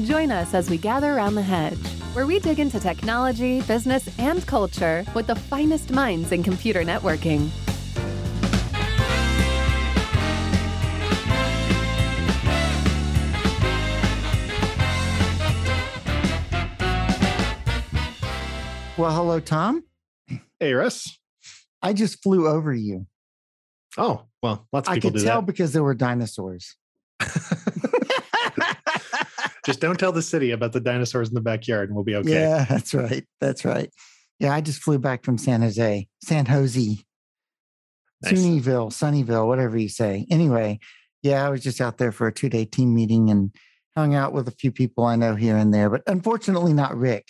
Join us as we gather around the hedge, where we dig into technology, business, and culture with the finest minds in computer networking. Well, hello, Tom. Hey, Russ. I just flew over you. Oh, well, lots of I could do tell that. because there were dinosaurs. Just don't tell the city about the dinosaurs in the backyard and we'll be okay. Yeah, that's right. That's right. Yeah, I just flew back from San Jose, San Jose, Nice. Sunnyville, Sunnyville, whatever you say. Anyway, yeah, I was just out there for a two day team meeting and hung out with a few people I know here and there, but unfortunately not Rick.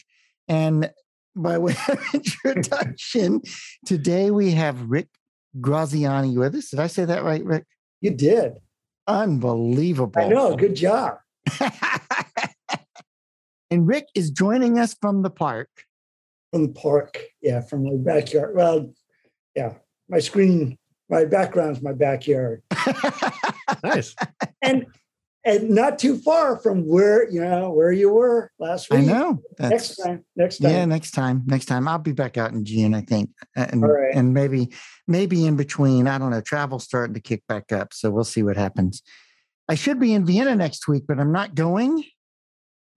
And by way of introduction, today we have Rick Graziani with us. Did I say that right, Rick? You did. Unbelievable. I know. Good job. and Rick is joining us from the park. From the park. Yeah, from my backyard. Well, yeah, my screen, my background's my backyard. Nice. And and not too far from where, you know, where you were last week. I know. Next time. Next time. yeah, next time. Next time. I'll be back out in June, I think. And All right. and maybe maybe in between, I don't know, travel's starting to kick back up. So we'll see what happens. I should be in Vienna next week, but I'm not going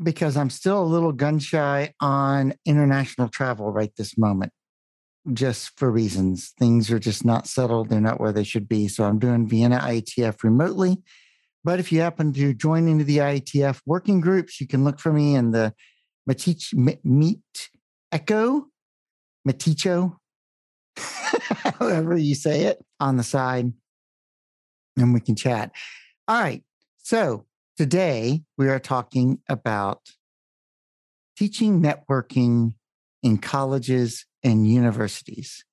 because I'm still a little gun shy on international travel right this moment. Just for reasons. Things are just not settled. They're not where they should be. So I'm doing Vienna IETF remotely. But if you happen to join into the IETF working groups, you can look for me in the Matich, Meet Echo, Maticho, however you say it, on the side, and we can chat. All right. So today we are talking about teaching networking in colleges and universities.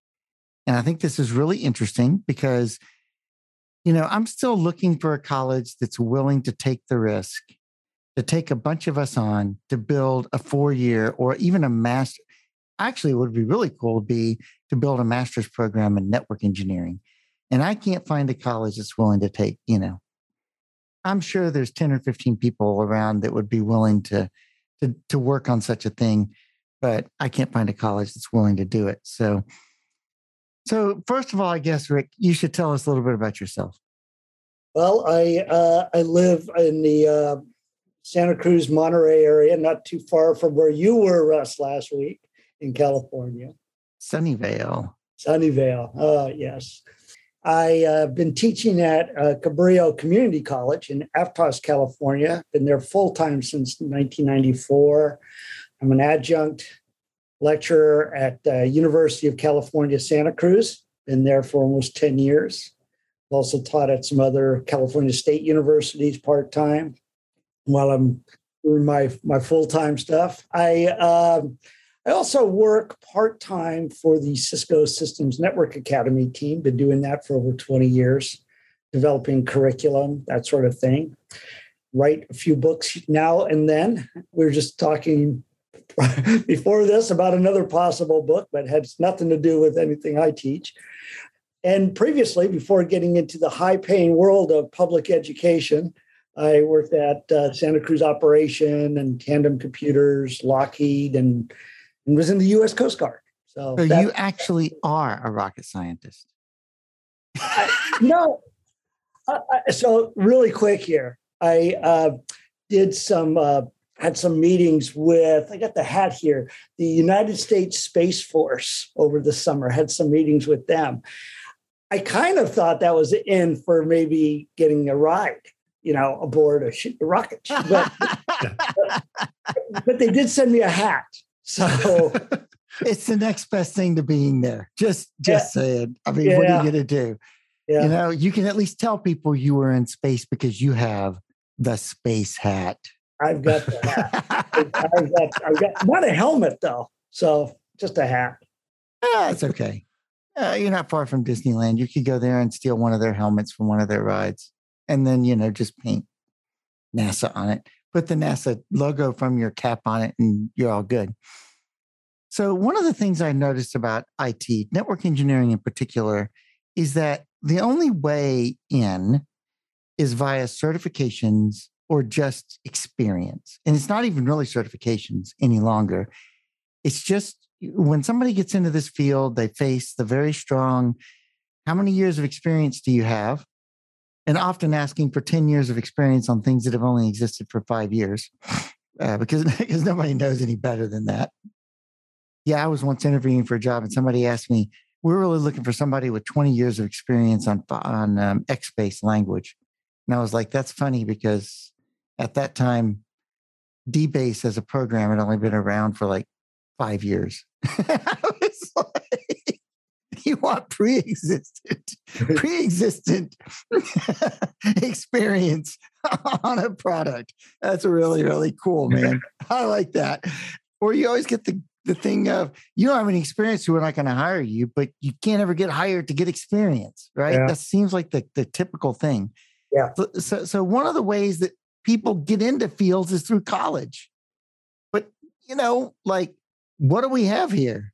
And I think this is really interesting because, you know, I'm still looking for a college that's willing to take the risk to take a bunch of us on to build a four year or even a master. Actually, would be really cool would be to build a master's program in network engineering. And I can't find a college that's willing to take, you know, I'm sure there's 10 or 15 people around that would be willing to, to, to work on such a thing, but I can't find a college that's willing to do it. So, so first of all, I guess, Rick, you should tell us a little bit about yourself. Well, I uh, I live in the uh, Santa Cruz Monterey area, not too far from where you were, Russ, last week in California. Sunnyvale. Sunnyvale. Oh, yes. I've uh, been teaching at uh, Cabrillo Community College in Aptos, California. Been there full time since 1994. I'm an adjunct lecturer at uh, University of California, Santa Cruz. Been there for almost 10 years. I've also taught at some other California state universities part time while I'm doing my my full time stuff. I um, I also work part time for the Cisco Systems Network Academy team. Been doing that for over 20 years, developing curriculum, that sort of thing. Write a few books now and then. We were just talking before this about another possible book, but has nothing to do with anything I teach. And previously, before getting into the high paying world of public education, I worked at uh, Santa Cruz Operation and Tandem Computers, Lockheed, and, and was in the U.S. Coast Guard. So, So that- you actually are a rocket scientist. I- no. I- I- so really quick here, I uh, did some uh, had some meetings with. I got the hat here. The United States Space Force over the summer had some meetings with them. I kind of thought that was in for maybe getting a ride, you know, aboard a, sh- a rocket, but but they did send me a hat. So it's the next best thing to being there. Just just saying. I mean, what are you gonna do? yeah, You know, you can at least tell people you were in space because you have the space hat. I've got the hat. I've got, I've got not a helmet though, so just a hat. Ah, it's okay. Uh, you're not far from Disneyland. You could go there and steal one of their helmets from one of their rides, and then you know just paint NASA on it. Put the NASA logo from your cap on it, and you're all good. So one of the things I noticed about IT, network engineering in particular, is that the only way in is via certifications or just experience. And it's not even really certifications any longer. It's just when somebody gets into this field, they face the very strong how many years of experience do you have? And often asking for 10 years of experience on things that have only existed for five years uh, because, because nobody knows any better than that. Yeah, I was once interviewing for a job and somebody asked me, we're really looking for somebody with 20 years of experience on, on um, X-based language. And I was like, that's funny because at that time, DBase as a program had only been around for like five years. like, you want pre-existent, pre-existent experience on a product. That's really, really cool, man. I like that. Or you always get the the thing of you don't have any experience, so we're not going to hire you, but you can't ever get hired to get experience, right? Yeah. That seems like the the typical thing. Yeah. So, so, so one of the ways that people get into fields is through college. But you know, like, what do we have here?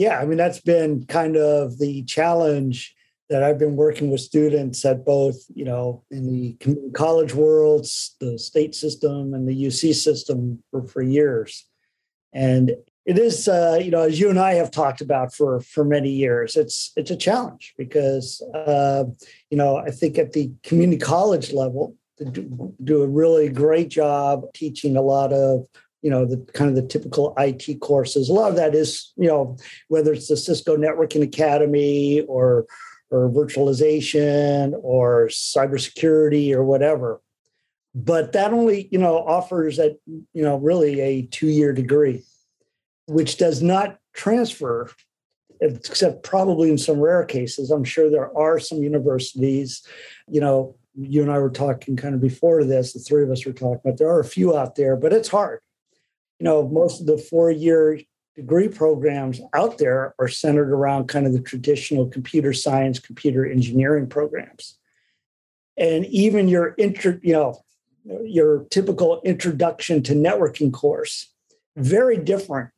Yeah, I mean that's been kind of the challenge that I've been working with students at both, you know, in the college worlds, the state system, and the UC system for, for years. And it is, uh, you know, as you and I have talked about for for many years, it's it's a challenge because, uh, you know, I think at the community college level, do, do a really great job teaching a lot of you know the kind of the typical IT courses. A lot of that is you know whether it's the Cisco Networking Academy or or virtualization or cybersecurity or whatever. But that only you know offers a you know really a two year degree which does not transfer except probably in some rare cases. I'm sure there are some universities you know you and i were talking kind of before this the three of us were talking but there are a few out there but it's hard you know most of the four year degree programs out there are centered around kind of the traditional computer science computer engineering programs. And even your inter you know your typical introduction to networking course very different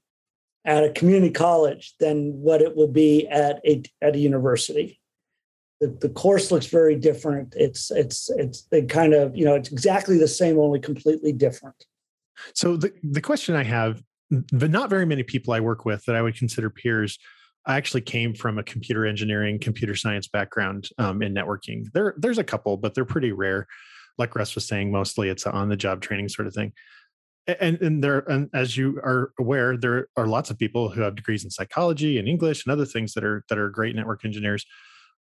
at a community college than what it will be at a at a university. The, the course looks very different. It's it's it's it kind of you know it's exactly the same only completely different so the, the question i have but not very many people i work with that i would consider peers I actually came from a computer engineering, computer science background um, in networking. There, there's a couple, but they're pretty rare like Russ was saying, mostly it's on the job training sort of thing. And, and there, and as you are aware, there are lots of people who have degrees in psychology and English and other things that are that are great network engineers.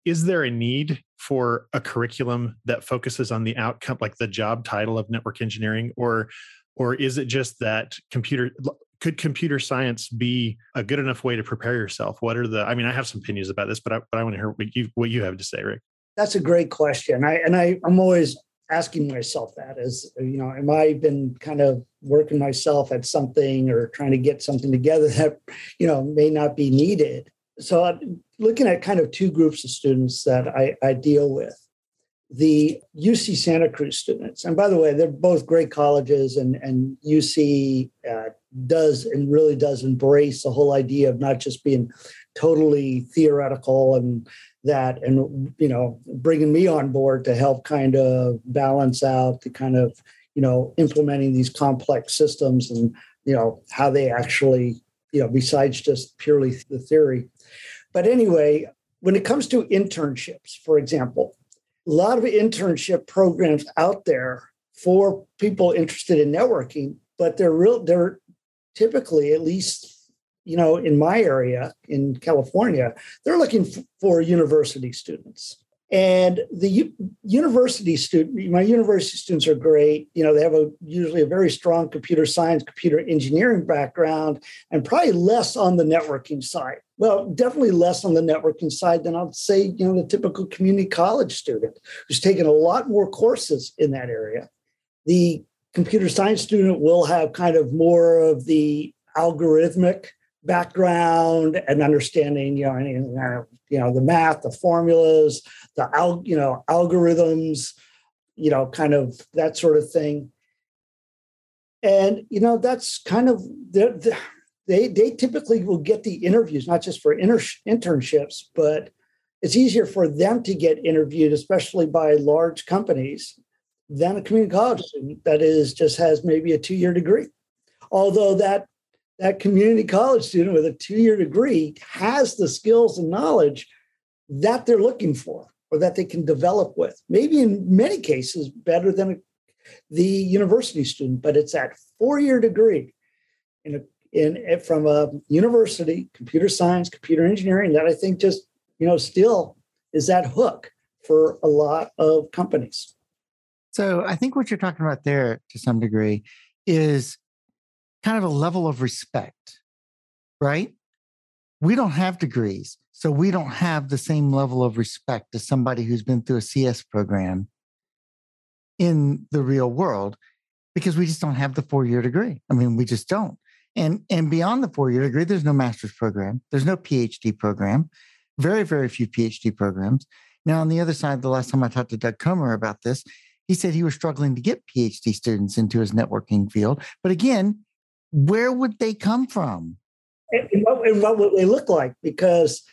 Is there a need for a curriculum that focuses on the outcome, like the job title of network engineering, or or is it just that computer could computer science be a good enough way to prepare yourself? What are the? I mean, I have some opinions about this, but I, but I want to hear what you what you have to say, Rick. That's a great question. I and I I'm always asking myself that is you know am i been kind of working myself at something or trying to get something together that you know may not be needed so i'm looking at kind of two groups of students that i, I deal with the uc santa cruz students. And by the way they're both great colleges and and uc uh, does and really does embrace the whole idea of not just being totally theoretical and that and you know bringing me on board to help kind of balance out the kind of you know implementing these complex systems and you know how they actually you know besides just purely the theory. But anyway when it comes to internships for example a lot of internship programs out there for people interested in networking but they're real they're typically at least you know, in my area in California, they're looking for university students. And the u- university student, my university students are great. You know, they have a usually a very strong computer science, computer engineering background, and probably less on the networking side. Well, definitely less on the networking side than I'd say, you know, the typical community college student who's taken a lot more courses in that area. The computer science student will have kind of more of the algorithmic background and understanding, you know, uh, you know, the math, the formulas, the al, you know, algorithms, you know, kind of that sort of thing. And you know, that's kind of the, they they typically will get the interviews, not just for inter- internships, but it's easier for them to get interviewed, especially by large companies, than a community college student that is just has maybe a two-year degree. Although that that community college student with a two-year degree has the skills and knowledge that they're looking for or that they can develop with. Maybe in many cases better than the university student, but it's that four-year degree in a in eh, from a university, computer science, computer engineering, that I think just you know still is that hook for a lot of companies. So I think what you're talking about there to some degree is kind of a level of respect, right? We don't have degrees, so we don't have the same level of respect as somebody who's been through a CS program in the real world because we just don't have the four year degree. I mean, we just don't. And and beyond the four year degree, there's no master's program. There's no PhD program. Very very few PhD programs. Now on the other side, the last time I talked to Doug Comer about this, he said he was struggling to get PhD students into his networking field. But again, where would they come from? And what, and what would they look like? Because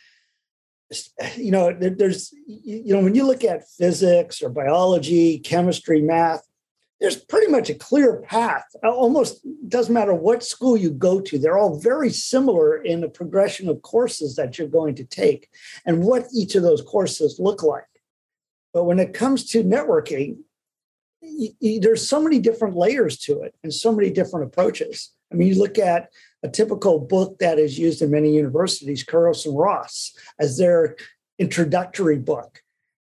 you know, there's you know when you look at physics or biology, chemistry, math, there's pretty much a clear path. Almost doesn't matter what school you go to, they're all very similar in the progression of courses that you're going to take and what each of those courses look like. But when it comes to networking, there's so many different layers to it and so many different approaches. I mean, you look at a typical book that is used in many universities, and Ross, as their introductory book.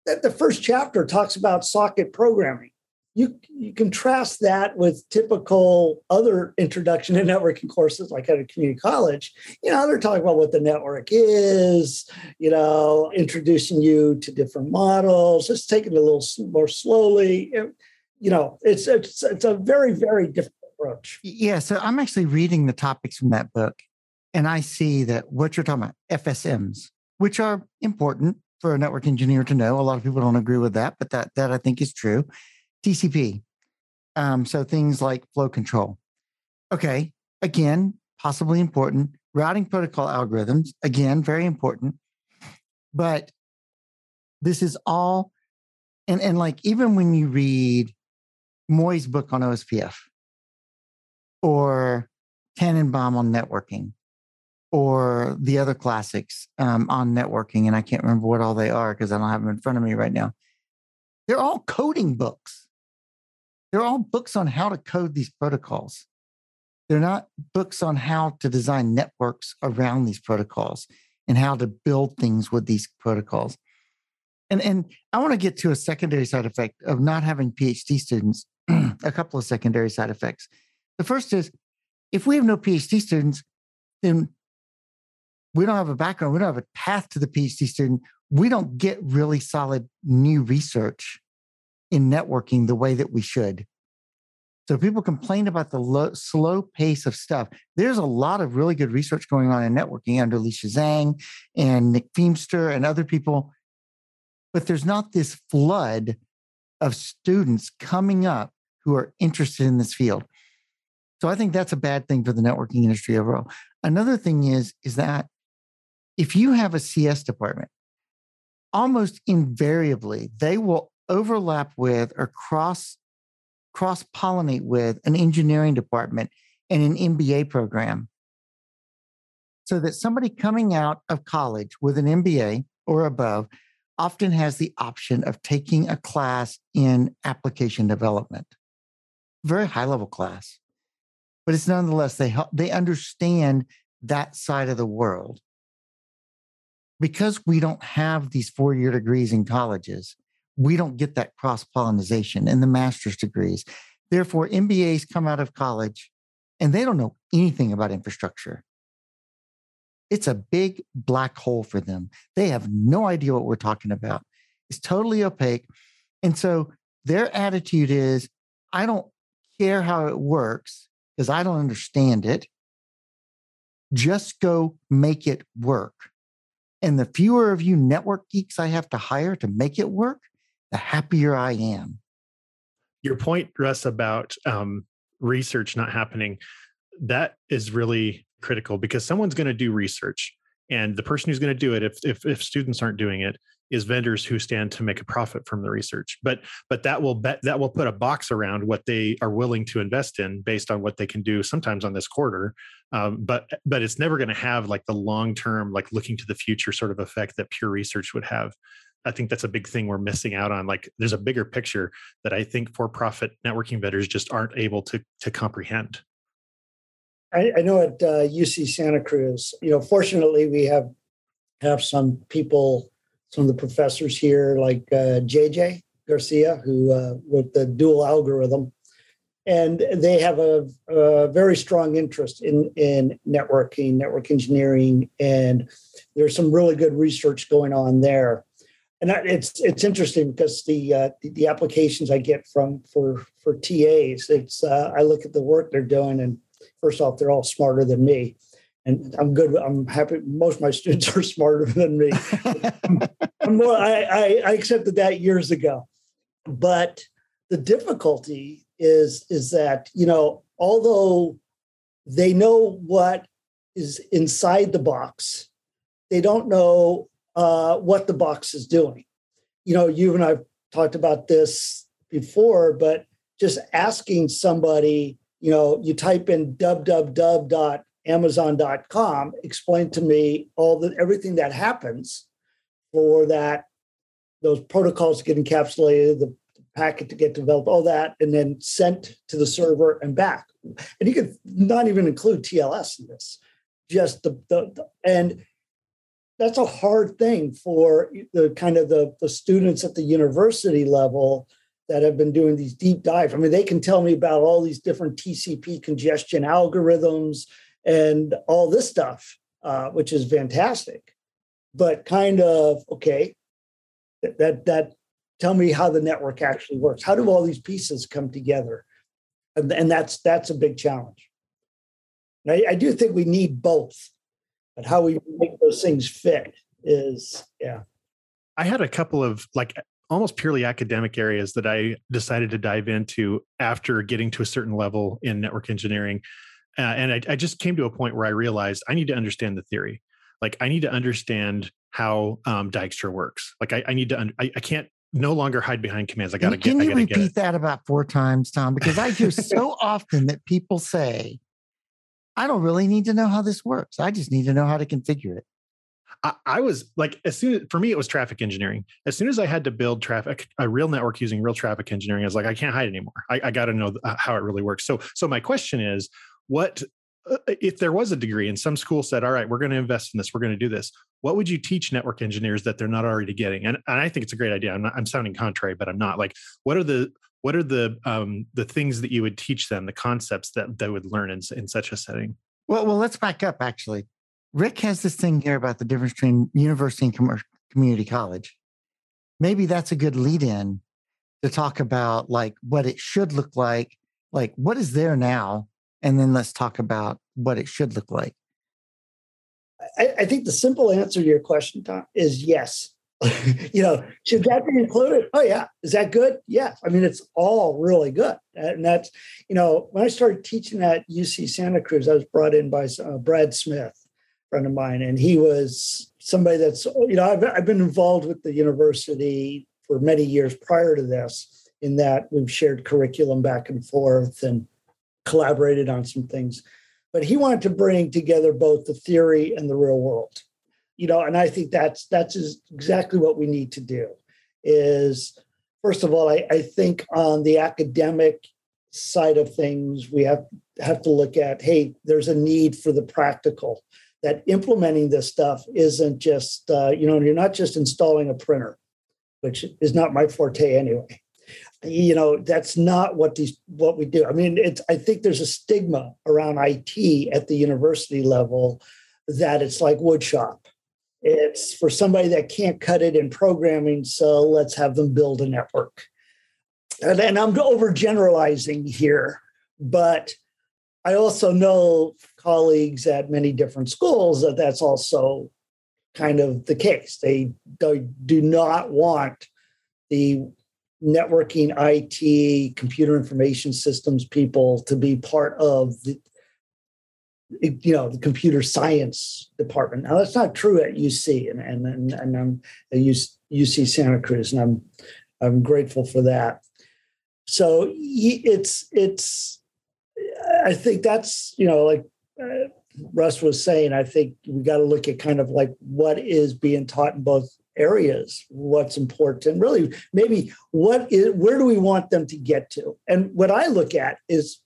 That the first chapter talks about socket programming. You you contrast that with typical other introduction to networking courses like at a community college. You know they're talking about what the network is you know introducing you to different models just taking it a little more slowly. You know it's it's it's a very very different approach yeah so i'm actually reading the topics from that book and i see that what you're talking about fsms which are important for a network engineer to know a lot of people don't agree with that but that that i think is true TCP. Um, so things like flow control. Okay, again, possibly important. Routing protocol algorithms, again, very important. But this is all, and, and like even when you read Moy's book on OSPF or Tanenbaum on networking or the other classics um, on networking, and I can't remember what all they are because I don't have them in front of me right now. They're all coding books. They're all books on how to code these protocols. They're not books on how to design networks around these protocols and how to build things with these protocols. And, and I want to get to a secondary side effect of not having PhD students, a couple of secondary side effects. The first is if we have no PhD students, then we don't have a background, we don't have a path to the PhD student. We don't get really solid new research in networking the way that we should. So people complain about the low, slow pace of stuff. There's a lot of really good research going on in networking under Lixia Zhang and Nick Feamster and other people, but there's not this flood of students coming up who are interested in this field. So I think that's a bad thing for the networking industry overall. Another thing is is that if you have a CS department, almost invariably they will overlap with or cross cross pollinate with an engineering department and an MBA program. So that somebody coming out of college with an MBA or above often has the option of taking a class in application development. Very high level class. But it's nonetheless they help, they understand that side of the world. Because we don't have these four-year degrees in colleges, we don't get that cross pollination in the master's degrees. Therefore, MBAs come out of college and they don't know anything about infrastructure. It's a big black hole for them. They have no idea what we're talking about. It's totally opaque. And so their attitude is I don't care how it works because I don't understand it. Just go make it work. And the fewer of you network geeks I have to hire to make it work, the happier I am. Your point, Russ, about um, research not happening, that is really critical because someone's going to do research. And the person who's going to do it, if, if, if students aren't doing it, is vendors who stand to make a profit from the research. But but that will bet that will put a box around what they are willing to invest in based on what they can do sometimes on this quarter. Um, but but it's never going to have like the long term like looking to the future sort of effect that pure research would have. I think that's a big thing we're missing out on. Like there's a bigger picture that i think for profit networking vendors just aren't able to to comprehend. I, I know at uh, UC Santa Cruz, you know, fortunately we have have some people, some of the professors here, like uh, JJ Garcia, who uh, wrote the dual algorithm, and they have a, a, very strong interest in in networking, network engineering, and there's some really good research going on there. And it's it's interesting because the uh, the, the applications I get from for for TAs, it's uh, I look at the work they're doing and first off, they're all smarter than me. And I'm good. I'm happy. Most of my students are smarter than me. I'm more, I, I, I accepted that years ago. But the difficulty is, is that, you know, although they know what is inside the box, they don't know uh, what the box is doing. You know, you and I've talked about this before, but just asking somebody you know, you type in www.amazon.com, explained to me all the everything that happens for that, those protocols get encapsulated, the packet to get developed, all that, and then sent to the server and back. And you could not even include TLS in this, just the, the, the and that's a hard thing for the kind of the, the students at the university level that have been doing these deep dives. I mean, they can tell me about all these different TCP congestion algorithms and all this stuff, uh, which is fantastic. But kind of okay, that, that that tell me how the network actually works. How do all these pieces come together? And, and that's that's a big challenge. I, I do think we need both, but how we make those things fit is yeah. I had a couple of like almost purely academic areas that I decided to dive into after getting to a certain level in network engineering. Uh, and I, I, just came to a point where I realized I need to understand the theory. Like I need to understand how um, Dijkstra works. Like I, I need to, un- I, I, can't no longer hide behind commands. I got to get. Can you repeat that about four times, Tom? Because I hear so often that people say, "I don't really need to know how this works. I just need to know how to configure it." I, I, was like, as soon as for me, it was traffic engineering. As soon as I had to build traffic, a real network using real traffic engineering, I was like, I can't hide anymore. I, I got to know uh, how it really works. So, so my question is, what uh, if there was a degree and some school said, all right, we're going to invest in this, we're going to do this. What would you teach network engineers that they're not already getting? And, and I think it's a great idea. I'm not, I'm sounding contrary, but I'm not like, what are the, what are the, um, the things that you would teach them, the concepts that they would learn in, in such a setting? Well, well, let's back up actually. Rick has this thing here about the difference between university and community college. Maybe that's a good lead in to talk about like what it should look like, like what is there now, and then let's talk about what it should look like. I, I think the simple answer to your question, Tom, is yes. you know, should that be included? Oh yeah. Is that good? Yeah. I mean, it's all really good. And that's, you know, when I started teaching at UC Santa Cruz, I was brought in by uh, Brad Smith, friend of mine, and he was somebody that's you know I've, I've been involved with the university for many years prior to this. In that we've shared curriculum back and forth and collaborated on some things, but he wanted to bring together both the theory and the real world. You know, and I think that's that's exactly what we need to do. Is first of all, I, I think on the academic side of things, we have have to look at hey, there's a need for the practical that implementing this stuff isn't just uh, you know you're not just installing a printer which is not my forte anyway you know that's not what these what we do. I mean it's i think there's a stigma around it at the university level that it's like woodshop it's for somebody that can't cut it in programming so let's have them build a network. And, and i'm overgeneralizing here but I also know colleagues at many different schools that that's also kind of the case. They do not want the networking, IT, computer information systems people to be part of the, you know the computer science department. Now that's not true at UC, and and and, and I'm at UC Santa Cruz, and I'm I'm grateful for that. So it's it's I think that's you know like uh, Russ was saying. I think we got to look at kind of like what is being taught in both areas what's important really maybe what is where do we want them to get to and what i look at is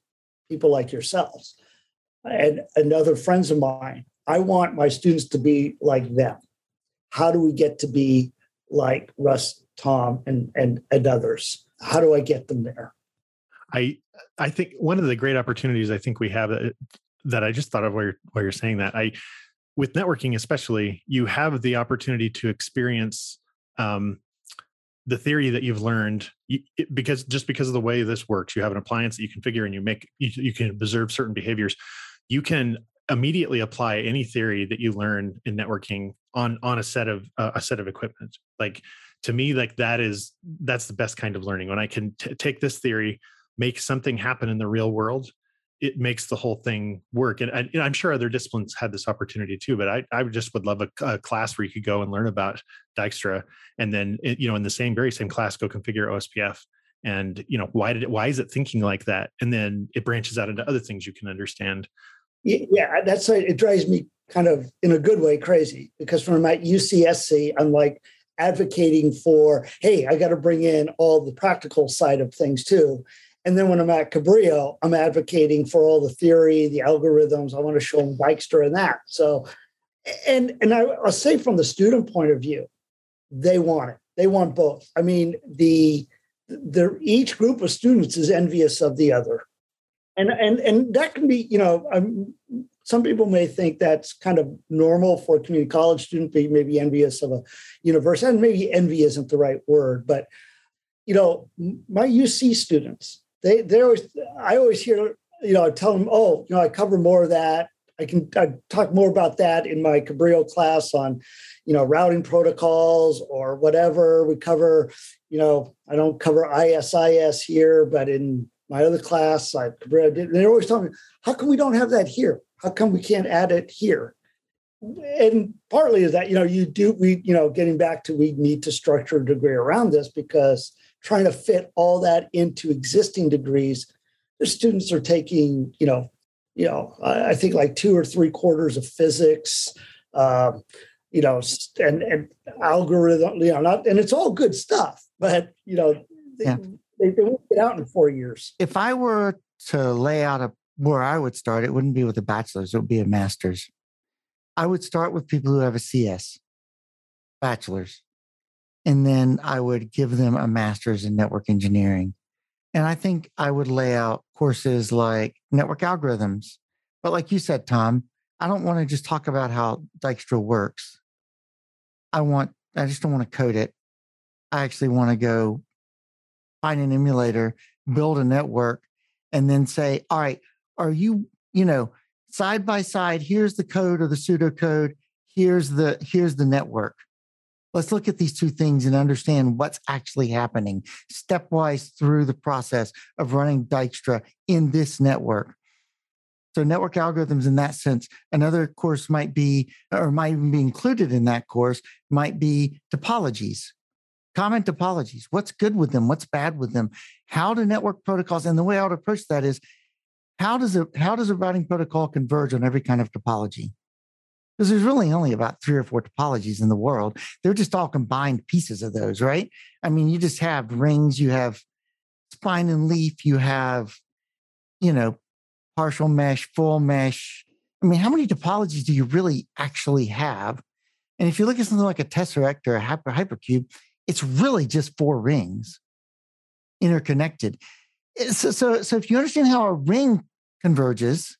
people like yourselves and, and other friends of mine. I want my students to be like them. How do we get to be like Russ, Tom, and and and others? How do I get them there? I I think one of the great opportunities I think we have that, that I just thought of while you're while you're saying that I with networking especially you have the opportunity to experience um, the theory that you've learned you, it, because just because of the way this works. You have an appliance that you configure and you make you, you can observe certain behaviors. You can immediately apply any theory that you learn in networking on on a set of uh, a set of equipment. Like to me like that is that's the best kind of learning. When i can t- take this theory make something happen in the real world it makes the whole thing work and, I, am sure other disciplines had this opportunity too but i, I just would love a, a, class where you could go and learn about dijkstra and then eh, you know in the same very same class go configure ospf and you know why did it why is it thinking like that and then it branches out into other things you can understand yeah, that's it drives me kind of in a good way crazy because from my UCSC, I'm like advocating for, hey, I got to bring in all the practical side of things too. And then when I'm at Cabrillo, I'm advocating for all the theory, the algorithms. I want to show them Dijkstra and that. So, and and I, I'll say from the student point of view, they want it. They want both. I mean, the the each group of students is envious of the other and and and that can be you know um, some people may think that's kind of normal for a community college student be maybe envious of a university and maybe envy isn't the right word but you know my uc students they they always i always hear you know i tell them oh you know i cover more of that i can I talk more about that in my cabrillo class on you know routing protocols or whatever we cover you know i don't cover isis here but in my other class, I they're always telling me, how come we don't have that here? How come we can't add it here? And partly is that, you know, you do, we, you know, getting back to we need to structure a degree around this because trying to fit all that into existing degrees, the students are taking, you know, you know, I think like two or three quarters of physics, um, you know, and and algorithm, you know, not, and it's all good stuff, but you know, yeah they, they won't get out in four years. If I were to lay out a where I would start, it wouldn't be with a bachelor's, it would be a master's. I would start with people who have a CS, bachelor's, and then I would give them a master's in network engineering. And I think I would lay out courses like network algorithms. But like you said, Tom, I don't want to just talk about how Dijkstra works. I want, I just don't want to code it. I actually want to go find an emulator, build a network, and then say, all right, are you, you know, side by side, here's the code or the pseudocode, here's the here's the network. Let's look at these two things and understand what's actually happening stepwise through the process of running Dijkstra in this network. So, network algorithms in that sense. Another course might be, or might even be included in that course, might be topologies common topologies. What's good with them? What's bad with them? How do network protocols? And the way I would approach that is how does a how does a routing protocol converge on every kind of topology? Because there's really only about three or four topologies in the world. They're just all combined pieces of those, right? I mean, you just have rings, you have spine and leaf, you have, you know, partial mesh, full mesh. I mean, how many topologies do you really actually have? And if you look at something like a tesseract or a hyper, hypercube, it's really just four rings interconnected. Eh, so, so, so if you understand how a ring converges,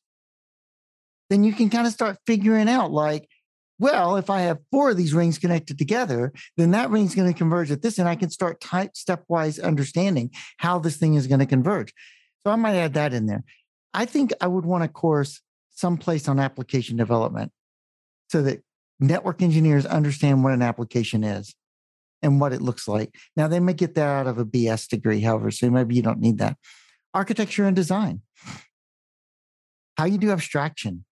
then you can kind of start figuring out like, well, if I have four of these rings connected together, then that ring's going to converge at this, and I can start type stepwise understanding how this thing is going to converge. So I might add that in there. I think I would want a course someplace on application development so that network engineers understand what an application is and what it looks like. Now, they may get that out of a BS degree, however, so maybe you don't need that. Architecture and design. How you do abstraction.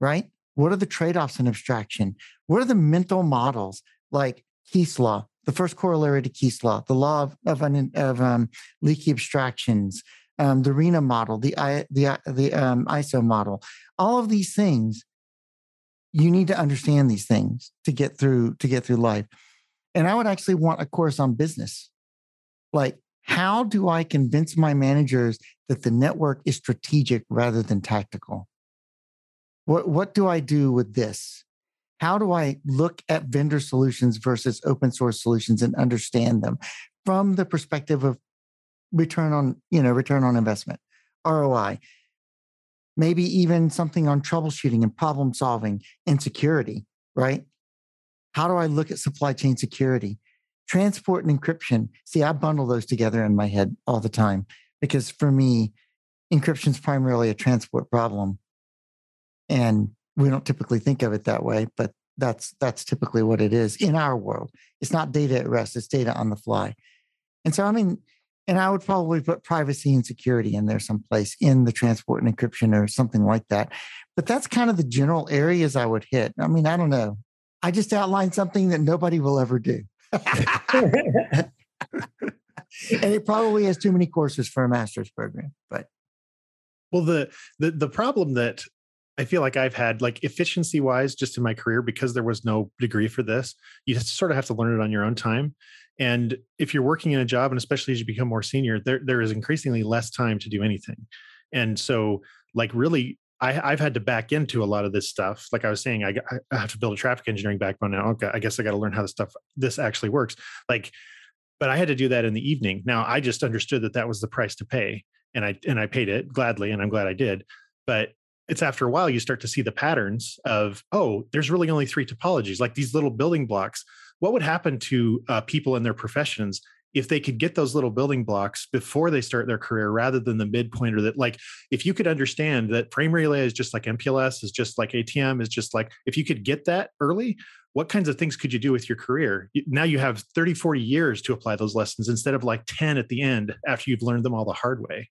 Right? What are the trade offs in abstraction? What are the mental models like Keith's law, the first corollary to Keith's law, the law of, of, of um, leaky abstractions, um, the RINA model, the, the, the um, ISO model, all of these things. You need to understand these things to get through to get through life. And I would actually want a course on business. Like, how do I convince my managers that the network is strategic rather than tactical? What, what do I do with this? How do I look at vendor solutions versus open source solutions and understand them from the perspective of return on, you know, return on investment, ROI, maybe even something on troubleshooting and problem solving and security, right? How do I look at supply chain security? Transport and encryption. See, I bundle those together in my head all the time because for me, encryption is primarily a transport problem. And we don't typically think of it that way, but that's that's typically what it is in our world. It's not data at rest, it's data on the fly. And so I mean, and I would probably put privacy and security in there someplace in the transport and encryption or something like that. But that's kind of the general areas I would hit. I mean, I don't know. I just outlined something that nobody will ever do. and it probably has too many courses for a master's program, but well the the the problem that I feel like I've had like efficiency wise, just in my career, because there was no degree for this, you just sort of have to learn it on your own time. And if you're working in a job, and especially as you become more senior, there there is increasingly less time to do anything. And so, like, really, I, have had to back into a lot of this stuff. Like I was saying, I, I have to build a traffic engineering backbone now. Okay, I guess I got to learn how this stuff this actually works. Like, but I had to do that in the evening. Now I just understood that that was the price to pay, and I and I paid it gladly, and I'm glad I did. But it's after a while you start to see the patterns of oh there's really only three topologies like these little building blocks. What would happen to uh, people in their professions if they could get those little building blocks before they start their career rather than the midpoint or that like if you could understand that frame relay is just like mpls is just like atm is just like if you could get that early what kinds of things could you do with your career? Now you have 30 40 years to apply those lessons instead of like 10 at the end after you've learned them all the hard way.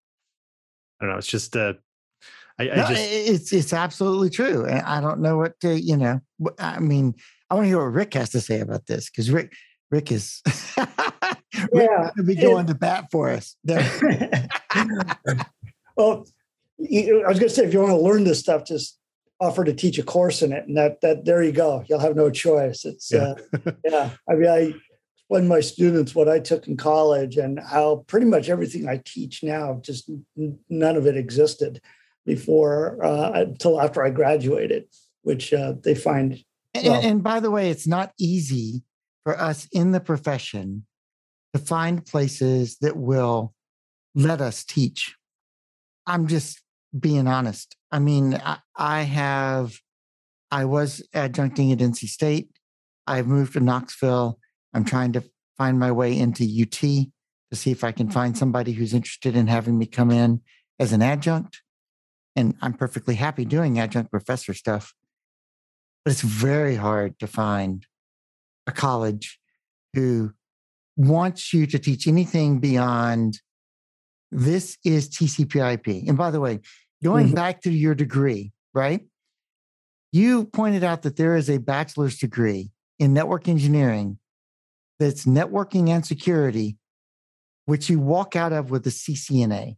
I don't know it's just uh, I, I no, just it's it's absolutely true. And I don't know what to, you know. I mean, I want to hear what Rick has to say about this because Rick Rick is Rick Yeah. to be going to bat for us. well, I was going to say, if you want to learn this stuff, just offer to teach a course in it, and that that there you go. You'll have no choice. It's Yeah. uh, yeah. I mean, I explain to my students what I took in college and how pretty much everything I teach now just none of it existed before uh, until after I graduated, which uh, they find and, and by the way, it's not easy for us in the profession to find places that will let us teach. I'm just being honest. I mean, I, I have, I was adjuncting at NC State. I've moved to Knoxville. I'm trying to find my way into UT to see if I can find somebody who's interested in having me come in as an adjunct. And I'm perfectly happy doing adjunct professor stuff. But it's very hard to find a college who wants you to teach anything beyond this is TCP/IP. And by the way, going Mhm. back to your degree, right? You pointed out that there is a bachelor's degree in network engineering that's networking and security, which you walk out of with a CCNA.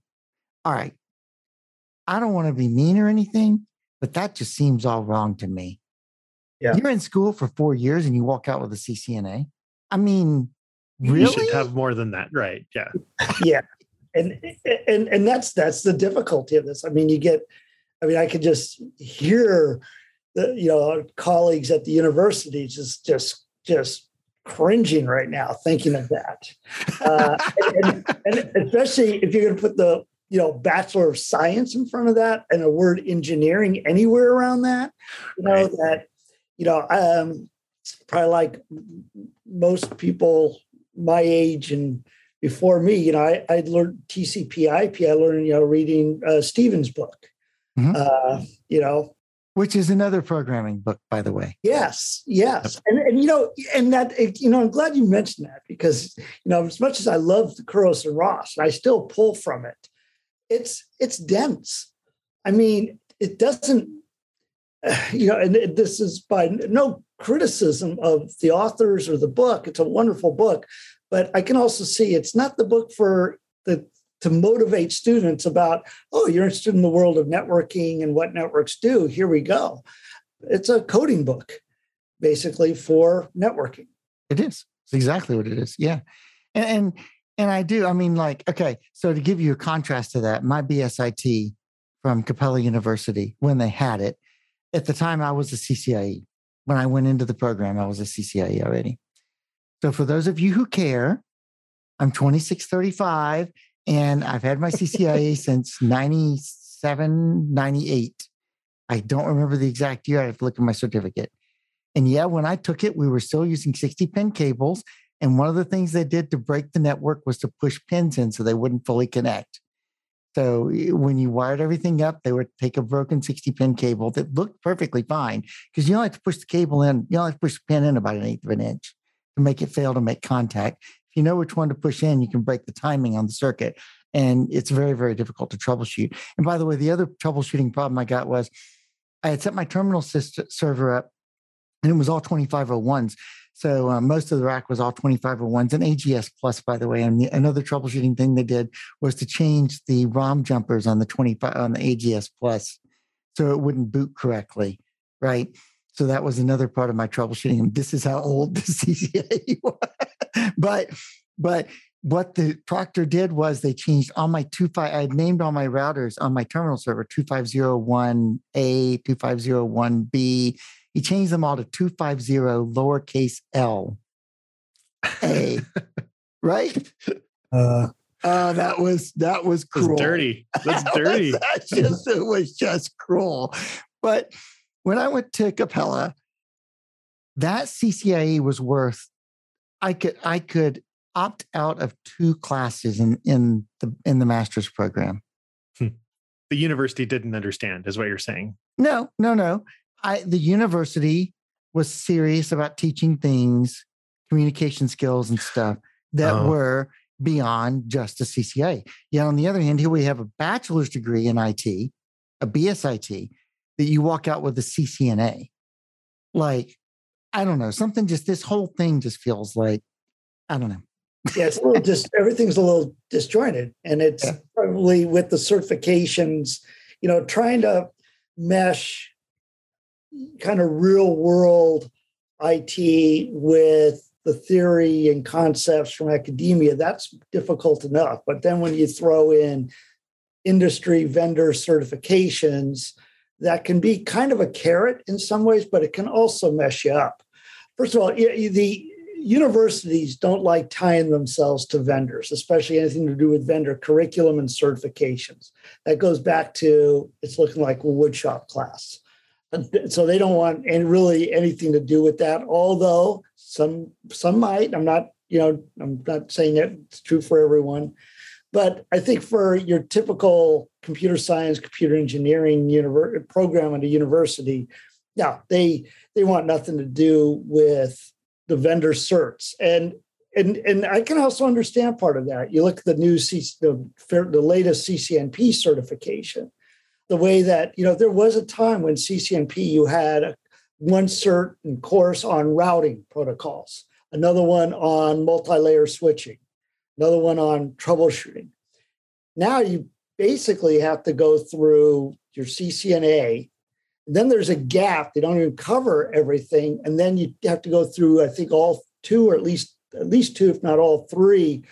All right. I don't want to be mean or anything, but that just seems all wrong to me. Yeah. You're in school for four years and you walk out with a CCNA. I mean, you really? should have more than that right yeah yeah and and and that's that's the difficulty of this i mean you get i mean i could just hear the you know colleagues at the university just just just cringing right now thinking of that uh, and, and, and especially if you're going to put the you know bachelor of science in front of that and a word engineering anywhere around that you know Right. that you know um probably like most people my age and before me, you know, I, I learned TCP IP. I learned, you know, reading uh, Stevens' book. Mhm. Uh, you know, Which is another programming book, by the way. yes, yes, and and you know, and that you know, I'm glad you mentioned that because you know, as much as I love the Kurose and Ross, and I still pull from it, it's it's dense. I mean, it doesn't. you know, and this is by no criticism of the authors or the book. It's a wonderful book, but I can also see it's not the book for the to motivate students about, oh, you're interested in the world of networking and what networks do. Here we go. It's a coding book, basically for networking. It is. It's exactly what it is. Yeah, and and, and I do. I mean, like, okay. So to give you a contrast to that, my BSIT from Capella University when they had it at the time I was a CCIE. When I went into the program, I was a CCIE already. So for those of you who care, I'm 2635 and I've had my CCIE since 97, 98. I don't remember the exact year. I have to look at my certificate. And yeah, when I took it, we were still using 60 pin cables. And one of the things they did to break the network was to push pins in so they wouldn't fully connect. So when you wired everything up, they would take a broken 60 pin cable that looked perfectly fine because you only have to push the cable in, you only have to push the pin in about an eighth of an inch to make it fail to make contact. If you know which one to push in, you can break the timing on the circuit. And it's very, very difficult to troubleshoot. And by the way, the other troubleshooting problem I got was I had set my terminal system, server up and it was all 2501s. So uh, most of the rack was all 2501s and AGS plus, by the way. And the, another troubleshooting thing they did was to change the ROM jumpers on the 25 on the AGS plus, so it wouldn't boot correctly, right? So that was another part of my troubleshooting. This is how old the CCIE was. but but what the Proctor did was they changed all my two five. I named all my routers on my terminal server 2501A, 2501B, he changed them all to 250 lowercase l a right uh, uh, that was that was cruel. That's dirty. That's that dirty. Just, it was just cruel. But when I went to Capella, that CCIE was worth. I could I could opt out of two classes in in the in the master's program. Hmm. The university didn't understand, is what you're saying. No, no, no. I the university was serious about teaching things, communication skills and stuff that oh. were beyond just a CCIE. Yet on the other hand, here we have a bachelor's degree in IT, a BSIT, that you walk out with a CCNA. Like, I don't know, something just this whole thing just feels like, I don't know. yeah, it's a little just everything's a little disjointed. And it's yeah. probably with the certifications, you know, trying to mesh kind of real world IT with the theory and concepts from academia, that's difficult enough. But then when you throw in industry vendor certifications, that can be kind of a carrot in some ways, but it can also mess you up. First of all, the universities don't like tying themselves to vendors, especially anything to do with vendor curriculum and certifications. That goes back to it's looking like a woodshop class so they don't want any really anything to do with that although some some might. I'm not you know i'm not saying that it's true for everyone. But i think for your typical computer science computer engineering program at a university yeah they they want nothing to do with the vendor certs. And and and I can also understand part of that. You look at the new C, the, the latest CCNP certification, the way that, you know, there was a time when CCNP, you had one certain course on routing protocols, another one on multi layer switching, another one on troubleshooting. Now you basically have to go through your CCNA. Then there's a gap. They don't even cover everything. And then you have to go through, I think, all two or at least at least two, if not all three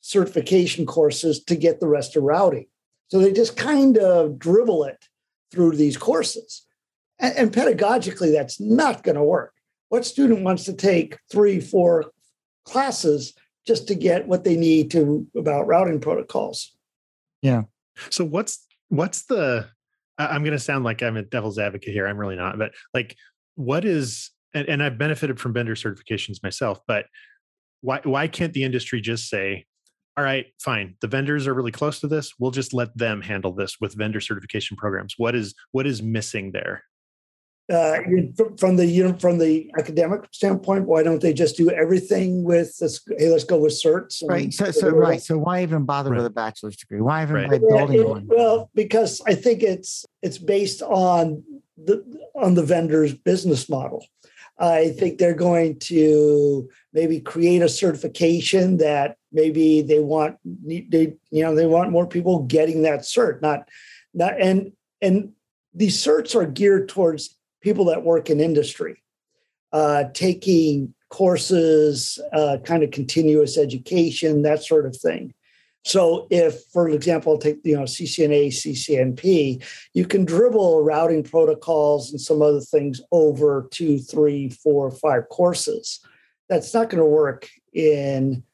certification courses to get the rest of routing. So they just kind of dribble it through these courses. And, and pedagogically, that's not going to work. What student wants to take three, four classes just to get what they need to about routing protocols? Yeah. So what's what's the I'm going to sound like I'm a devil's advocate here. I'm really not, but like, what is and, and I've benefited from vendor certifications myself, but why why can't the industry just say all right, fine. The vendors are really close to this. We'll just let them handle this with vendor certification programs. What is what is missing there? Uh, from the you know, from the academic standpoint, why don't they just do everything with this? Hey, let's go with certs. Right. So, so right. So why even bother right. with a bachelor's degree? Why even right. building it, one? Well, because I think it's it's based on the on the vendor's business model. I think they're going to maybe create a certification that maybe they want they you know they want more people getting that cert not not and and these certs are geared towards people that work in industry uh, taking courses uh, kind of continuous education that sort of thing so if, for example, take you know CCNA, CCNP, you can dribble routing protocols and some other things over two, three, four, five courses. That's not going to work in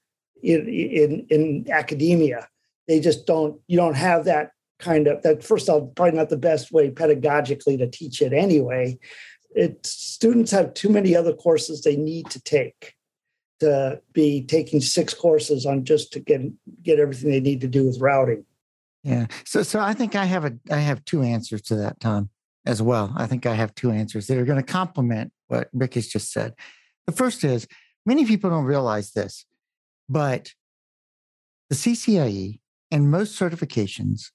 in in, in academia. They just don't. You don't have that kind of that. First of all, probably not the best way pedagogically to teach it anyway. It students have too many other courses they need to take to be taking six courses on just to get get everything they need to do with routing. Yeah. So so I think I have a I have two answers to that, Tom, as well. I think I have two answers that are going to complement what Rick has just said. The first is many people don't realize this, but the CCIE and most certifications,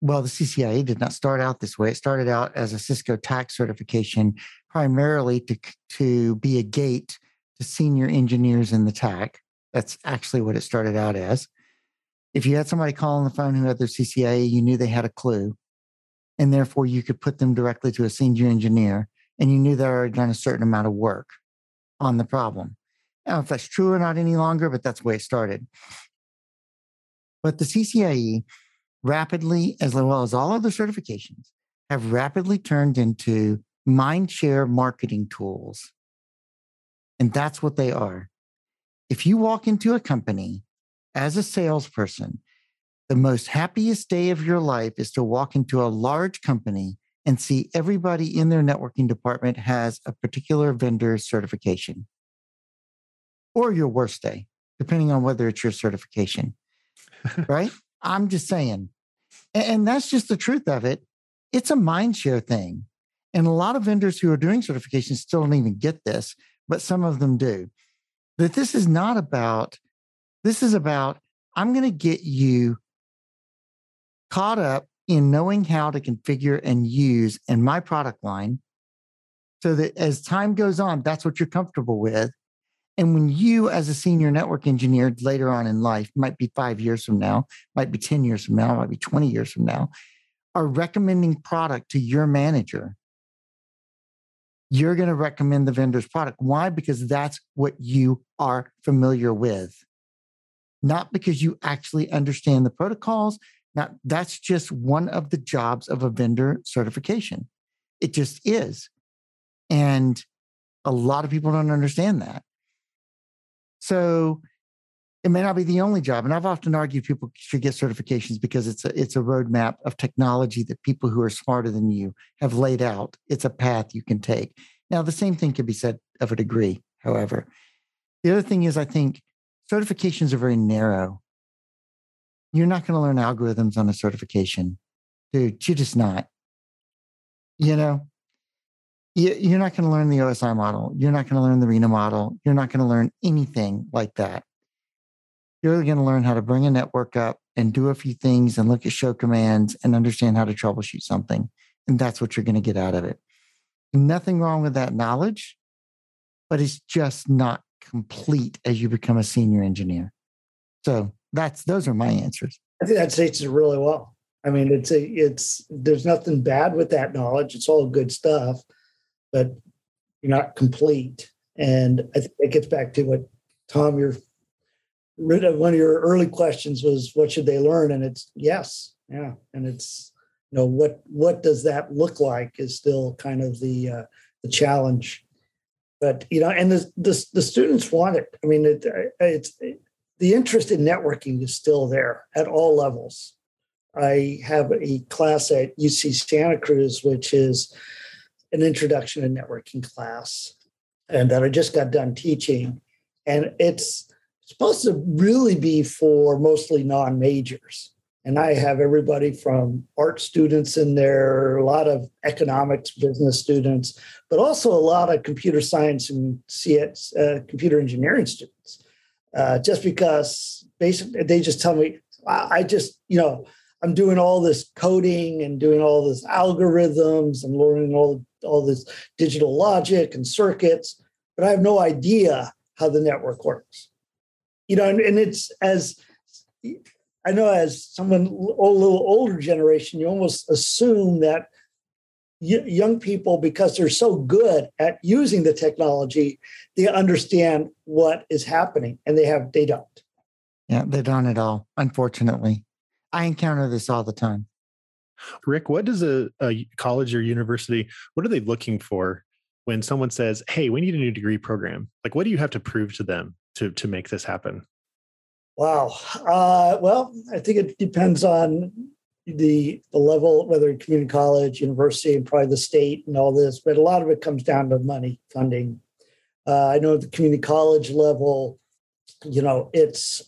well, the CCIE did not start out this way. It started out as a Cisco TAC certification, primarily to, to be a gate to senior engineers in the TAC. That's actually what it started out as. If you had somebody call on the phone who had their CCIE, you knew they had a clue. And therefore, you could put them directly to a senior engineer and you knew they already done a certain amount of work on the problem. I don't know if that's true or not any longer, but that's way it started. But the CCIE rapidly, as well as all other certifications, have rapidly turned into mind share marketing tools and that's what they are. If you walk into a company as a salesperson, the most happiest day of your life is to walk into a large company and see everybody in their networking department has a particular vendor certification. Or your worst day, depending on whether it's your certification. right? I'm just saying. And that's just the truth of it. It's a mind share thing. And a lot of vendors who are doing certifications still don't even get this but some of them do. That this is not about, this is about, I'm going to get you caught up in knowing how to configure and use in my product line so that as time goes on, that's what you're comfortable with. And when you, as a senior network engineer later on in life, might be five years from now, might be 10 years from now, might be 20 years from now, are recommending product to your manager, you're going to recommend the vendor's product. Why? Because that's what you are familiar with. Not because you actually understand the protocols. Not that's just one of the jobs of a vendor certification. It just is. And a lot of people don't understand that. So it may not be the only job. And I've often argued people should get certifications because it's a it's a roadmap of technology that people who are smarter than you have laid out. It's a path you can take. Now, the same thing can be said of a degree, however. The other thing is I think certifications are very narrow. You're not going to learn algorithms on a certification. Dude, you're just not. You know, you're not going to learn the OSI model. You're not going to learn the RINA model. You're not going to learn anything like that you're going to learn how to bring a network up and do a few things and look at show commands and understand how to troubleshoot something. And that's what you're going to get out of it. Nothing wrong with that knowledge, but it's just not complete as you become a senior engineer. So that's those are my answers. I think that states it really well. I mean, it's a it's there's nothing bad with that knowledge. It's all good stuff, but you're not complete. And I think it gets back to what Tom, your one of your early questions was what should they learn? And it's yes yeah. And it's you know what what does that look like is still kind of the uh, the challenge. But you know and the the, the students want it. I mean it, it's it, the interest in networking is still there at all levels. I have a class at uc santa cruz which is an introduction to networking class and that i just got done teaching and it's supposed to really be for mostly non majors. And I have everybody from art students in there, a lot of economics, business students, but also a lot of computer science and CS, uh, computer engineering students. Uh, just because basically they just tell me, I just, you know, I'm doing all this coding and doing all this algorithms and learning all, all this digital logic and circuits, but I have no idea how the network works. You know, and, and it's as I know as someone a little older generation, you almost assume that young people, because they're so good at using the technology, they understand what is happening, and they have they don't. Yeah, they don't at all. Unfortunately, I encounter this all the time. Rick, what does a, a college or university what are they looking for when someone says, "Hey, we need a new degree program"? Like, what do you have to prove to them to to make this happen? Wow. Uh, well, I think it depends on the the level, whether community college, university, and probably the state and all this. But a lot of it comes down to money, funding. Uh, I know at the community college level, you know, it's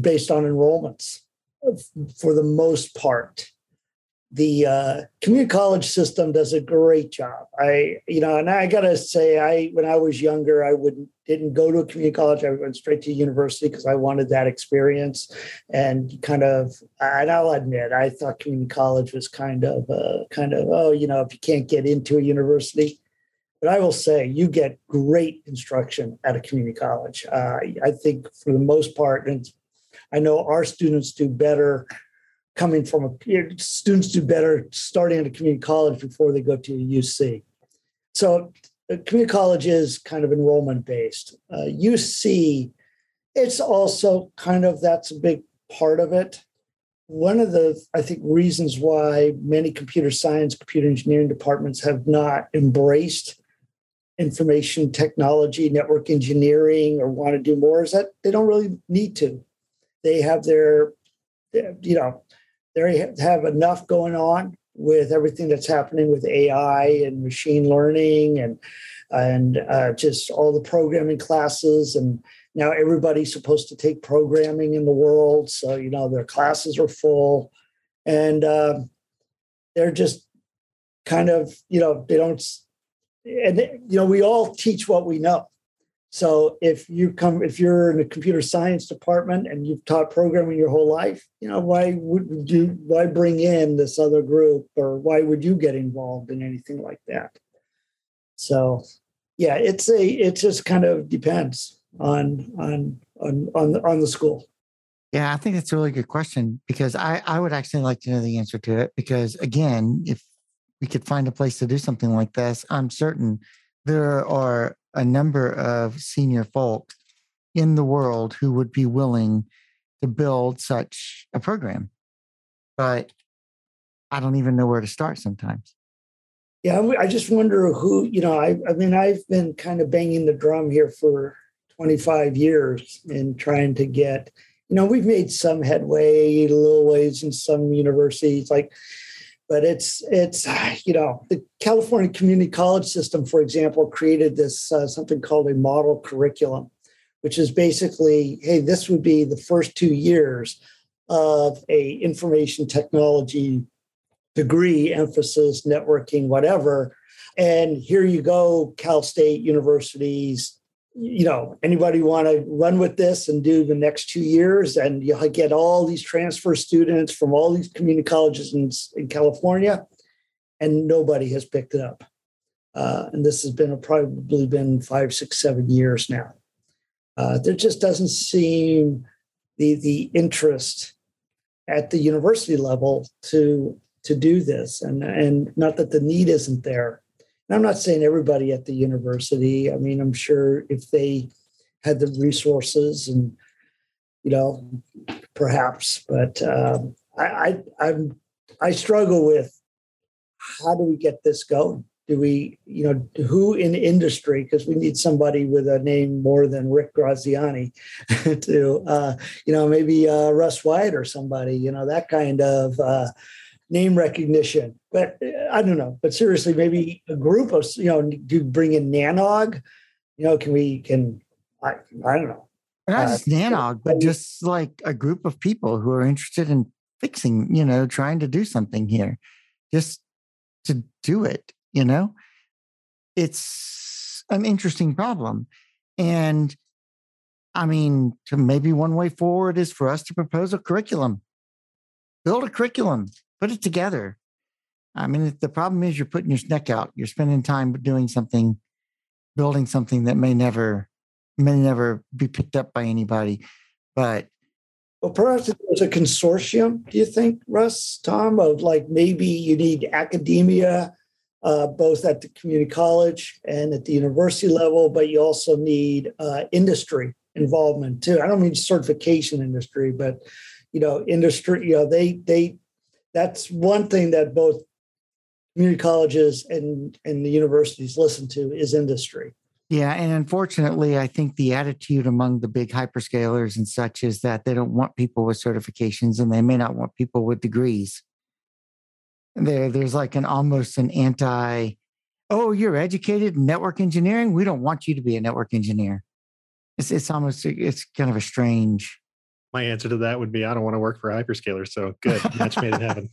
based on enrollments for the most part the uh, community college system does a great job. I, you know, and I gotta say, I when I was younger, I wouldn't didn't go to a community college. I went straight to university because I wanted that experience. And kind of, and I'll admit, I thought community college was kind of, uh, kind of, oh, you know, if you can't get into a university. But I will say, you get great instruction at a community college. Uh, I think for the most part, and I know our students do better coming from a peer, students do better starting at a community college before they go to UC. So community college is kind of enrollment based. Uh, UC, it's also kind of that's a big part of it. One of the I think reasons why many computer science, computer engineering departments have not embraced information technology, network engineering, or want to do more is that they don't really need to. They have their, you know, they have enough going on with everything that's happening with AI and machine learning and and uh, just all the programming classes. And now everybody's supposed to take programming in the world. So you know their classes are full. And uh, they're just kind of you know they don't and you know we all teach what we know so if you come, if you're in a computer science department and you've taught programming your whole life, you know why would you why bring in this other group or why would you get involved in anything like that? So, yeah, it's a it just kind of depends on on on on the, on the school. Yeah, I think that's a really good question because I I would actually like to know the answer to it because again, if we could find a place to do something like this, I'm certain there are a number of senior folk in the world who would be willing to build such a program. But I don't even know where to start sometimes. Yeah, I just wonder who, you know, I, I mean, I've been kind of banging the drum here for 25 years and trying to get, you know, we've made some headway, a little ways in some universities. Like but it's it's you know the California Community College system, for example, created this uh, something called a model curriculum, which is basically, hey, this would be the first two years of a information technology degree, emphasis, networking, whatever. And here you go, Cal State universities, you know anybody want to run with this and do the next two years? And you'll get all these transfer students from all these community colleges in, in california and nobody has picked it up. Uh, and this has been probably been five six seven years now. Uh, there just doesn't seem the the interest at the university level to to do this. And and not that the need isn't there and I'm not saying everybody at the university. I mean, I'm sure if they had the resources and, you know, perhaps, but um, I, I, I'm, I struggle with how do we get this going? Do we, you know, who in industry? Because we need somebody with a name more than Rick Graziani to, uh, you know, maybe uh, Russ White or somebody, you know, that kind of uh, name recognition. But uh, I don't know. But seriously, maybe a group of you know, do bring in Nanog? You know, can we can I I don't know. Not uh, just Nanog, but just like a group of people who are interested in fixing, you know, trying to do something here, just to do it. You know, it's an interesting problem, and I mean, to maybe one way forward is for us to propose a curriculum build a curriculum, put it together. I mean, the problem is you're putting your neck out. You're spending time doing something, building something that may never, may never be picked up by anybody. But well, perhaps there's a consortium. Do you think, Russ, Tom, of like maybe you need academia, uh, both at the community college and at the university level, but you also need uh, industry involvement too. I don't mean certification industry, but you know, industry. You know, they they that's one thing that both community colleges and and the universities listen to is industry. Yeah, and unfortunately, I think the attitude among the big hyperscalers and such is that they don't want people with certifications, and they may not want people with degrees. There, there's like an almost an anti. Oh, you're educated in network engineering. We don't want you to be a network engineer. It's it's almost it's kind of a strange. My answer to that would be I don't want to work for hyperscalers. So good, match made in heaven.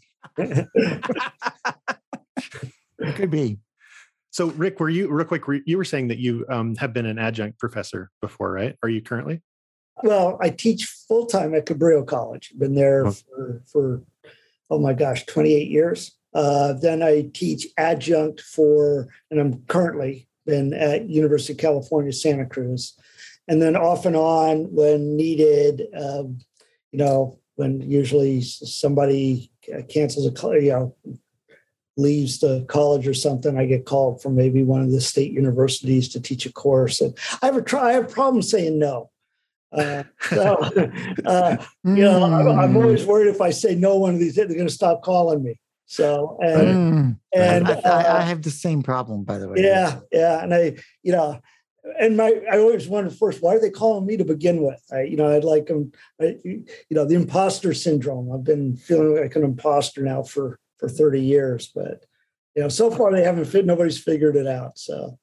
it could be. So, Rick, were you real quick? You were saying that you um, have been an adjunct professor before, right? Are you currently? Well, I teach full time at Cabrillo College. Been there oh. for, for oh my gosh, twenty eight years. Uh, then I teach adjunct for, and I'm currently been at University of California, Santa Cruz, and then off and on when needed. Um, you know, when usually somebody cancels a, you know, leaves the college or something, I get called from maybe one of the state universities to teach a course. And I have a try, I have problems saying no. Uh, so, uh, you know, I'm, I'm, hmm. always worried if I say no one of these, they're going to stop calling me. So, and, mm. and I, uh, I, have the same problem, by the way. Yeah, yeah, and I, you know, and my, I always wondered first, why are they calling me to begin with? I, you know, I'd like them, I, you know, the imposter syndrome. I've been feeling like an imposter now for for 30 years. But you know, so far they haven't fit. Nobody's figured it out. So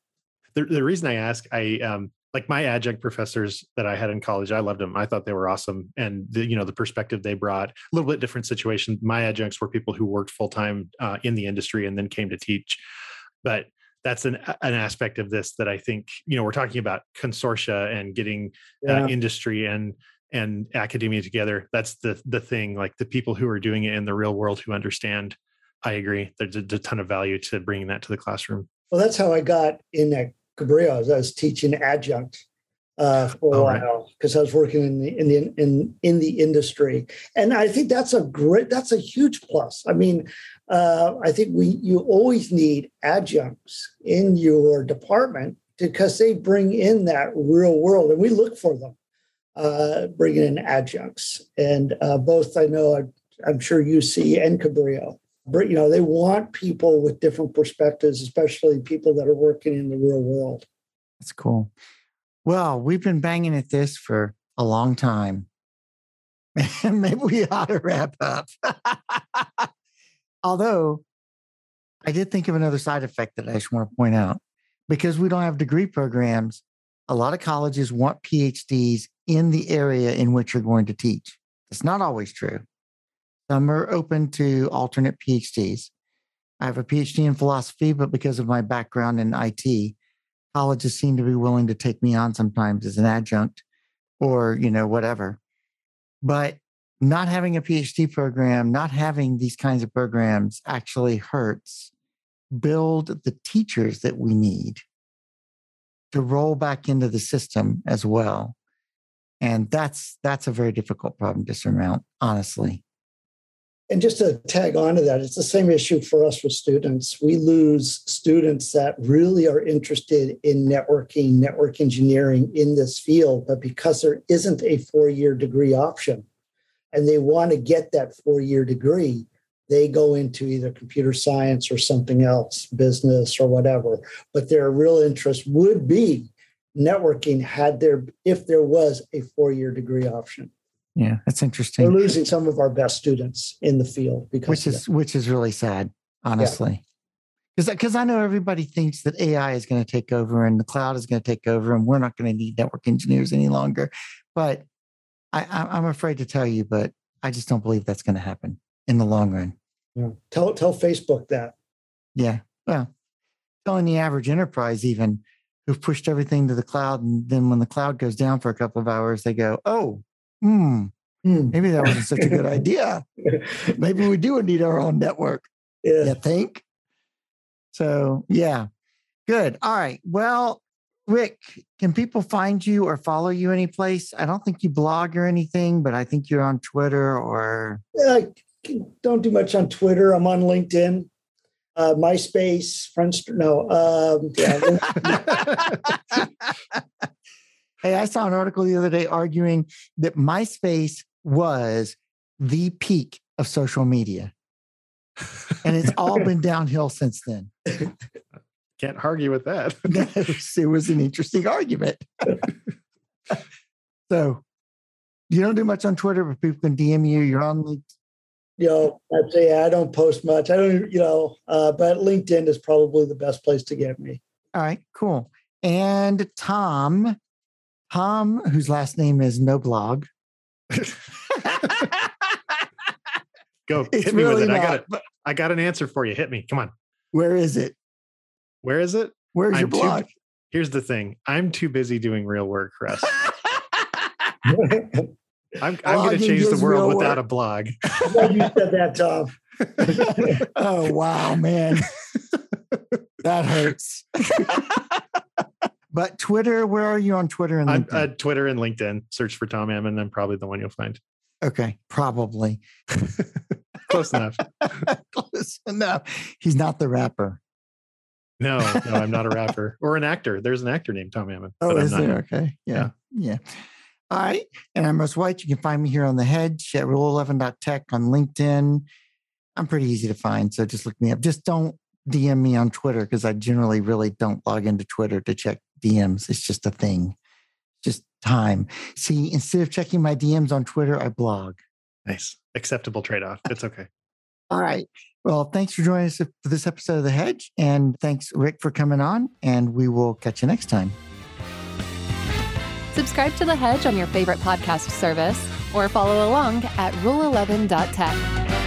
the the reason I ask, I um like my adjunct professors that I had in college, I loved them. I thought they were awesome, and the, you know the perspective they brought. A little bit different situation. My adjuncts were people who worked full time uh, in the industry and then came to teach, but that's an an aspect of this that I think you know we're talking about consortia and getting uh, yeah. uh, industry and and academia together. That's the the thing. Like the people who are doing it in the real world who understand I agree. There's a, a, ton of value to bringing that to the classroom. Well, that's how I got in at Cabrillo. I was teaching adjunct uh, for a while because right. I was working in the in the in in the industry, and I think that's a great that's a huge plus. I mean, uh, I think we you always need adjuncts in your department because they bring in that real world, and we look for them. Uh, bringing in adjuncts, and uh, both I know I'm, I'm sure UC and Cabrillo you know they want people with different perspectives especially people that are working in the real world. That's cool. Well we've been banging at this for a long time. Maybe we ought to wrap up although i did think of another side effect that i just want to point out because we don't have degree programs a lot of colleges want phds in the area in which you're going to teach it's not always true some are open to alternate PhDs. I have a PhD in philosophy, but because of my background in IT, colleges seem to be willing to take me on sometimes as an adjunct or, you know, whatever. But not having a PhD program, not having these kinds of programs actually hurts build the teachers that we need to roll back into the system as well. And that's that's a very difficult problem to surmount, honestly and just to tag on to that, it's the same issue for us with students. We lose students that really are interested in networking, network engineering in this field, but because there isn't a four year degree option and they want to get that four year degree, they go into either computer science or something else, business or whatever. But their real interest would be networking had there if there was a four year degree option. Yeah, that's interesting. We're losing some of our best students in the field because which is which is really sad, honestly. Because yeah. because I know everybody thinks that AI is going to take over and the cloud is going to take over and we're not going to need network engineers any longer. But I, I'm afraid to tell you, but I just don't believe that's going to happen in the long run. Yeah. Tell tell Facebook that. Yeah. Well, telling the average enterprise even who've pushed everything to the cloud, and then when the cloud goes down for a couple of hours, they go, "Oh, hmm, Hmm. Maybe that wasn't such a good idea. Maybe we do need our own network. Yeah. You think? So, yeah. Good. All right. Well, Rick, can people find you or follow you any place? I don't think you blog or anything, but I think you're on Twitter or. I don't do much on Twitter. I'm on LinkedIn, uh, MySpace, Friendster. No. Um, yeah. hey, I saw an article the other day arguing that MySpace was the peak of social media. and it's all been downhill since then. Can't argue with that. it was an interesting argument. so you don't do much on Twitter, but people can DM you. You're on LinkedIn. You know, I'd say I don't post much. I don't, you know, uh, but LinkedIn is probably the best place to get me. All right, cool. And Tom, Tom, whose last name is No Blog. Go it's hit me really with it. Not, I got it. I got an answer for you. Hit me. Come on. Where is it? Where is it? Where's I'm your blog? Too, here's the thing. I'm too busy doing real work, Russ. I'm, I'm going to change the world without work. a blog. you said that, Tom. oh wow, man, that hurts. but Twitter, where are you on Twitter and LinkedIn? Uh, Twitter and LinkedIn. Search for Tom Ammon, then probably the one you'll find. Okay, probably. Close enough. Close enough. He's not the rapper. No, no, I'm not a rapper or an actor. There's an actor named Tom Ammon. Oh, is there? Okay. Yeah. yeah. yeah. All right. And I'm Russ White. You can find me here on the hedge at rule11.tech on LinkedIn. I'm pretty easy to find. So just look me up. Just don't DM me on Twitter because I generally really don't log into Twitter to check DMs. It's just a thing, just time. See, instead of checking my DMs on Twitter, I blog. Nice. Acceptable trade off. It's okay. All right. Well, thanks for joining us for this episode of The Hedge. And thanks, Rick, for coming on. And we will catch you next time. Subscribe to The Hedge on your favorite podcast service or follow along at rule11.tech.